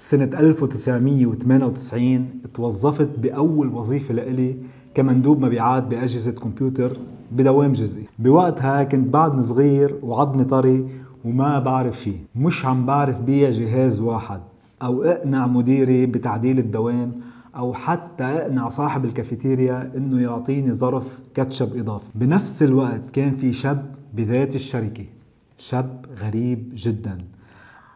سنة 1998 توظفت بأول وظيفة لإلي كمندوب مبيعات بأجهزة كمبيوتر بدوام جزئي. بوقتها كنت بعدني صغير وعظمي طري وما بعرف شيء مش عم بعرف بيع جهاز واحد أو أقنع مديري بتعديل الدوام أو حتى أقنع صاحب الكافيتيريا إنه يعطيني ظرف كاتشب إضافي. بنفس الوقت كان في شاب بذات الشركة. شاب غريب جدا.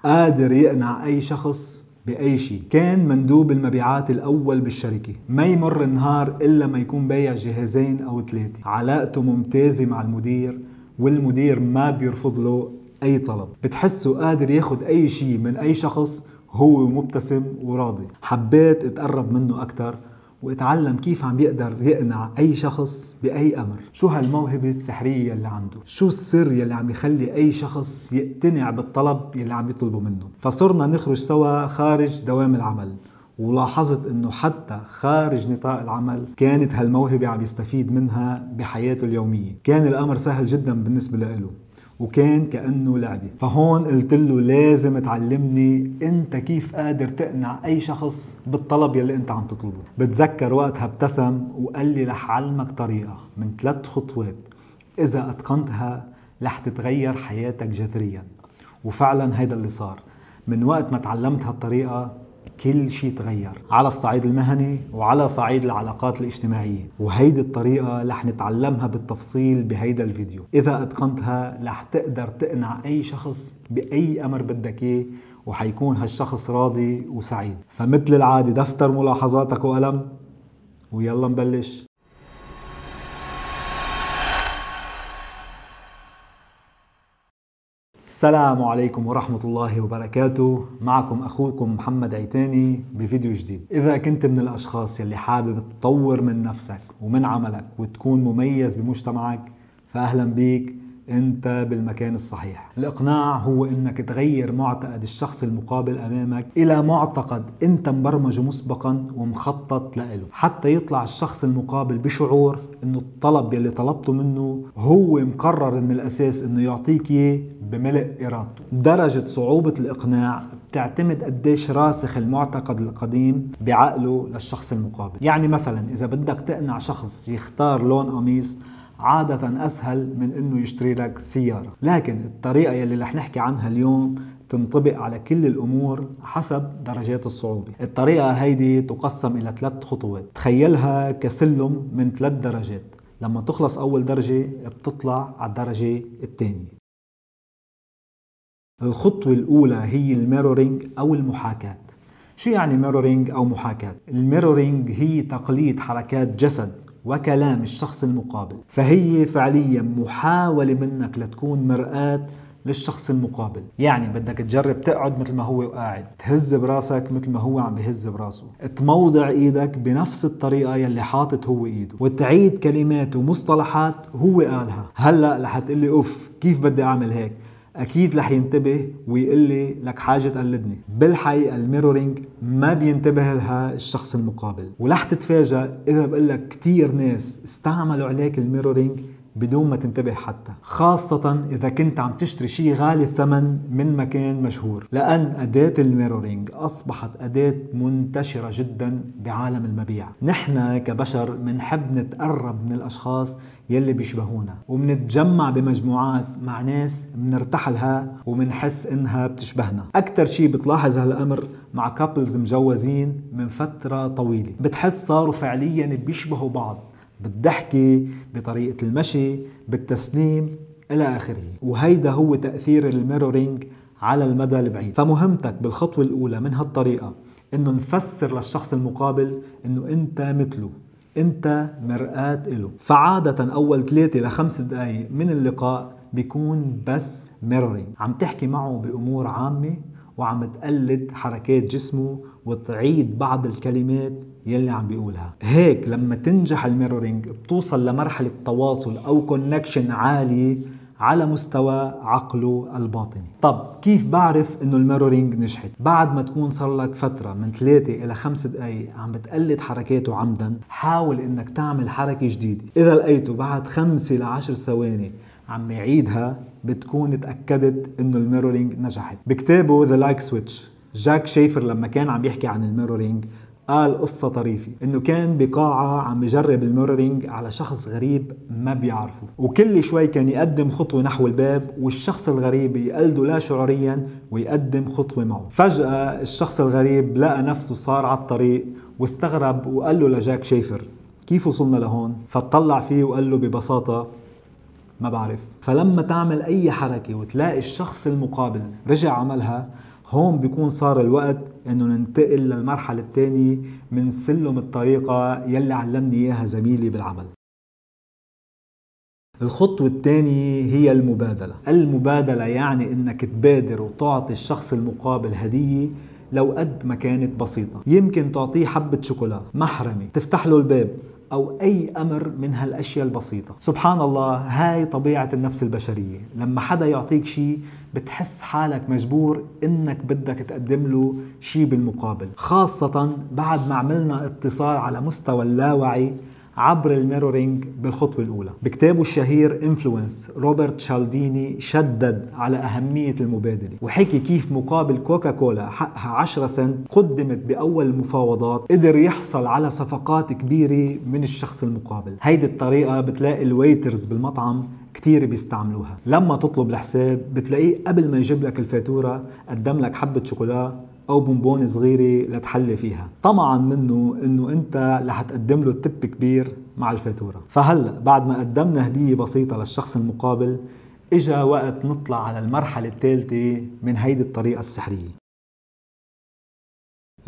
قادر يقنع أي شخص بأي شيء. كان مندوب المبيعات الأول بالشركة. ما يمر النهار إلا ما يكون بايع جهازين أو ثلاثة. علاقته ممتازة مع المدير والمدير ما بيرفض له أي طلب. بتحسه قادر ياخد أي شيء من أي شخص هو مبتسم وراضي. حبيت أتقرب منه أكثر واتعلم كيف عم يقدر يقنع أي شخص بأي أمر. شو هالموهبة السحرية اللي عنده؟ شو السر يلي عم يخلي أي شخص يقتنع بالطلب يلي عم يطلبه منه؟ فصرنا نخرج سوا خارج دوام العمل. ولاحظت إنه حتى خارج نطاق العمل كانت هالموهبة عم يستفيد منها بحياته اليومية. كان الأمر سهل جدا بالنسبة له. وكان كأنه لعبة. فهون قلت له لازم تعلمني أنت كيف قادر تقنع أي شخص بالطلب يلي أنت عم تطلبه. بتذكر وقتها ابتسم وقال لي رح علمك طريقة من ثلاث خطوات إذا أتقنتها رح تتغير حياتك جذريا. وفعلا هيدا اللي صار. من وقت ما تعلمت هالطريقة كل شيء تغير على الصعيد المهني وعلى صعيد العلاقات الاجتماعية. وهيدي الطريقة رح نتعلمها بالتفصيل بهيدا الفيديو. إذا أتقنتها رح تقدر تقنع أي شخص بأي أمر بدك إياه وحيكون هالشخص راضي وسعيد. فمثل العادة دفتر ملاحظاتك وقلم ويلا نبلش. السلام عليكم ورحمة الله وبركاته. معكم أخوكم محمد عيتاني بفيديو جديد. إذا كنت من الأشخاص يلي حابب تطور من نفسك ومن عملك وتكون مميز بمجتمعك فأهلا بيك. انت بالمكان الصحيح. الإقناع هو إنك تغير معتقد الشخص المقابل أمامك إلى معتقد أنت مبرمجه مسبقا ومخطط له حتى يطلع الشخص المقابل بشعور إنه الطلب يلي طلبته منه هو مقرر من الأساس إنه يعطيك إياه بملء إرادته. درجة صعوبة الإقناع بتعتمد قديش راسخ المعتقد القديم بعقله للشخص المقابل. يعني مثلا إذا بدك تقنع شخص يختار لون قميص عادة أسهل من أنه يشتري لك سيارة. لكن الطريقة يلي رح نحكي عنها اليوم تنطبق على كل الأمور حسب درجات الصعوبة. الطريقة هيدي تقسم إلى ثلاث خطوات. تخيلها كسلم من ثلاث درجات. لما تخلص أول درجة بتطلع على الدرجة الثانية. الخطوة الأولى هي ال mirroring أو المحاكاة. شو يعني mirroring أو محاكاة؟ ال mirroring هي تقليد حركات جسد وكلام الشخص المقابل. فهي فعليا محاولة منك لتكون مرآة للشخص المقابل. يعني بدك تجرب تقعد مثل ما هو قاعد تهز براسك مثل ما هو عم بهز براسه. تموضع إيدك بنفس الطريقة يلي حاطط هو إيده. وتعيد كلمات ومصطلحات هو قالها. هلأ رح تقلي أوف كيف بدي أعمل هيك؟ أكيد رح ينتبه ويقول لي لك حاج تقلدني. بالحقيقة ال mirroring ما بينتبه لها الشخص المقابل. ورح تتفاجئ إذا بقول لك كثير ناس استعملوا عليك ال mirroring بدون ما تنتبه حتى خاصة إذا كنت عم تشتري شيء غالي الثمن من مكان مشهور. لأن أداة ال mirroring أصبحت أداة منتشرة جدا بعالم المبيع. نحن كبشر منحب نتقرب من الأشخاص يلي بيشبهونا ومنتجمع بمجموعات مع ناس منرتاح لها ومنحس إنها بتشبهنا. أكثر شيء بتلاحظ هالأمر مع couples مجوزين من فترة طويلة. بتحس صاروا فعليا بيشبهوا بعض. بالضحكة بطريقة المشي بالتسليم إلى آخره. وهيدا هو تأثير ال mirroring على المدى البعيد. فمهمتك بالخطوة الأولى من هالطريقة إنه نفسر للشخص المقابل إنه أنت مثله أنت مرآة إله. فعادة أول ثلاثة لخمس دقايق من اللقاء بيكون بس mirroring عم تحكي معه بأمور عامة وعم تقلد حركات جسمه وتعيد بعض الكلمات يلي عم بيقولها. هيك لما تنجح ال mirroring بتوصل لمرحلة تواصل أو connection عالية على مستوى عقله الباطني. طب كيف بعرف إنه ال mirroring نجحت؟ بعد ما تكون صار لك فترة من ثلاثة إلى خمس دقايق عم بتقلد حركاته عمدا حاول إنك تعمل حركة جديدة. إذا لقيته بعد خمسة لعشر ثواني عم يعيدها بتكون تأكدت إنه ال mirroring نجحت. بكتابه The Like Switch جاك شيفر لما كان عم يحكي عن ال mirroring قال قصة طريفة إنه كان بقاعة عم بجرب ال mirroring على شخص غريب ما بيعرفه وكل شوي كان يقدم خطوة نحو الباب والشخص الغريب يقلده لا شعوريا ويقدم خطوة معه فجأة الشخص الغريب لقى نفسه صار على الطريق واستغرب وقال له لجاك شيفر كيف وصلنا لهون؟ فطلع فيه وقال له ببساطة ما بعرف فلما تعمل أي حركة وتلاقي الشخص المقابل رجع عملها هون بيكون صار الوقت إنه ننتقل للمرحلة الثانية من سلم الطريقة يلي علمني إياها زميلي بالعمل. الخطوة الثانية هي المبادلة. المبادلة يعني إنك تبادر وتعطي الشخص المقابل هدية لو قد ما كانت بسيطة. يمكن تعطيه حبة شوكولا محرمة، تفتح له الباب أو أي أمر من هالأشياء البسيطة. سبحان الله هاي طبيعة النفس البشرية. لما حدا يعطيك شيء بتحس حالك مجبور إنك بدك تقدم له شيء بالمقابل. خاصة بعد ما عملنا اتصال على مستوى اللاوعي عبر ال mirroring بالخطوة الأولى. بكتابه الشهير Influence روبرت شالديني شدد على أهمية المبادلة. وحكي كيف مقابل كوكا كولا حقها 10 سنت قدمت بأول المفاوضات قدر يحصل على صفقات كبيرة من الشخص المقابل. هيدي الطريقة بتلاقي ال waiters بالمطعم كتير بيستعملوها. لما تطلب الحساب بتلاقيه قبل ما يجيب لك الفاتورة قدم لك حبة شوكولا أو بونبون صغيرة لتحلي فيها. طمعا منه إنه أنت رح تقدم له تب كبير مع الفاتورة. فهلأ بعد ما قدمنا هدية بسيطة للشخص المقابل إجا وقت نطلع على المرحلة الثالثة من هيدي الطريقة السحرية.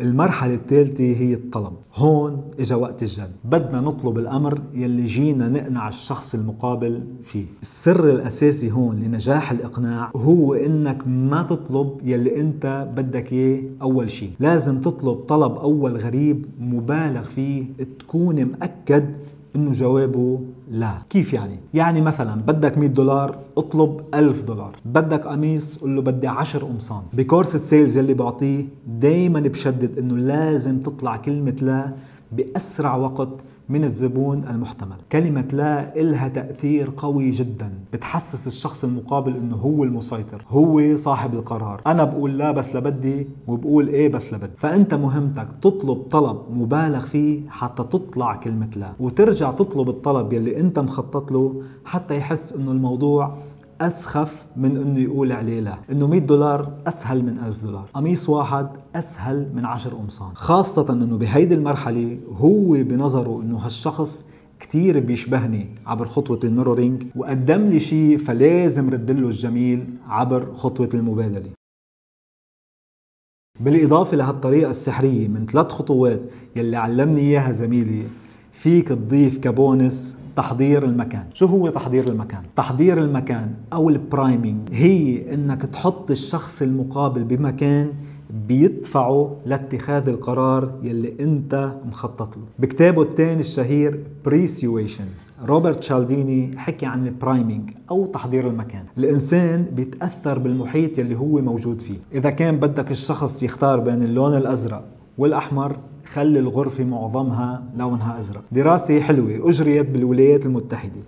المرحلة الثالثة هي الطلب. هون إجا وقت الجد بدنا نطلب الأمر يلي جينا نقنع الشخص المقابل فيه. السر الأساسي هون لنجاح الإقناع هو إنك ما تطلب يلي أنت بدك إياه أول شيء لازم تطلب طلب أول غريب مبالغ فيه تكون مأكد إنه جوابه لا. كيف يعني؟ يعني مثلا بدك 100 دولار اطلب 1000 دولار. بدك قميص قل له بدي 10 قمصان. بكورس السيلز يلي بعطيه دايما بشدد إنه لازم تطلع كلمة لا بأسرع وقت من الزبون المحتمل. كلمة لا إلها تأثير قوي جدا. بتحسس الشخص المقابل إنه هو المسيطر هو صاحب القرار. أنا بقول لا بس لبدي وبقول إيه بس لبدي. فأنت مهمتك تطلب طلب مبالغ فيه حتى تطلع كلمة لا. وترجع تطلب الطلب يلي أنت مخطط له حتى يحس إنه الموضوع أسخف من إنه يقول عليه لا. إنه 100 دولار أسهل من 1000 دولار. قميص واحد أسهل من 10 قمصان. خاصة إنه بهيدي المرحلة هو بنظره إنه هالشخص كتير بيشبهني عبر خطوة ال mirroring وقدم لي شيء فلازم رد له الجميل عبر خطوة المبادلة. بالإضافة لهالطريقة السحرية من ثلاث خطوات يلي علمني إياها زميلي فيك تضيف كبونس تحضير المكان. شو هو تحضير المكان؟ تحضير المكان أو ال priming هي إنك تحط الشخص المقابل بمكان بيدفعه لاتخاذ القرار يلي أنت مخطط له. بكتابه الثاني الشهير Pre-Suasion روبرت شالديني حكي عن ال priming أو تحضير المكان. الإنسان بيتأثر بالمحيط يلي هو موجود فيه. إذا كان بدك الشخص يختار بين اللون الأزرق والأحمر خلي الغرفة معظمها لونها أزرق. دراسة حلوة أجريت بالولايات المتحدة.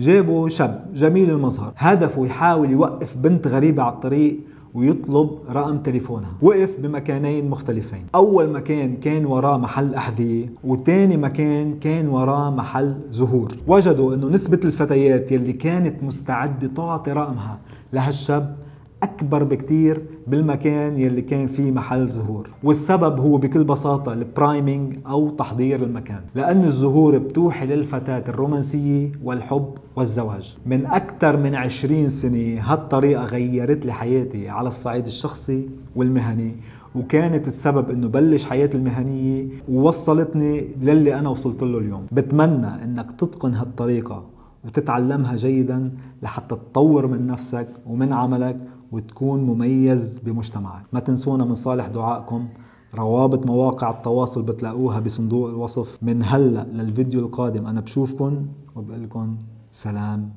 جابوا شاب جميل المظهر هدفه يحاول يوقف بنت غريبة على الطريق ويطلب رقم تليفونها. وقف بمكانين مختلفين. أول مكان كان وراه محل أحذية وتاني مكان كان وراه محل زهور. وجدوا أنه نسبة الفتيات يلي كانت مستعدة تعطي رقمها لهالشاب أكبر بكتير بالمكان يلي كان فيه محل زهور. والسبب هو بكل بساطة البرايمينج أو تحضير المكان لأن الزهور بتوحي للفتاة الرومانسية والحب والزواج. من أكثر من عشرين سنة هالطريقة غيرت لي حياتي على الصعيد الشخصي والمهني وكانت السبب إنه بلش حياتي المهنية ووصلتني للي أنا وصلت له اليوم. بتمنى إنك تتقن هالطريقة وتتعلمها جيدا لحتى تطور من نفسك ومن عملك وتكون مميز بمجتمعك. ما تنسونا من صالح دعائكم. روابط مواقع التواصل بتلاقوها بصندوق الوصف. من هلا للفيديو القادم أنا بشوفكن وبقول لكم سلام.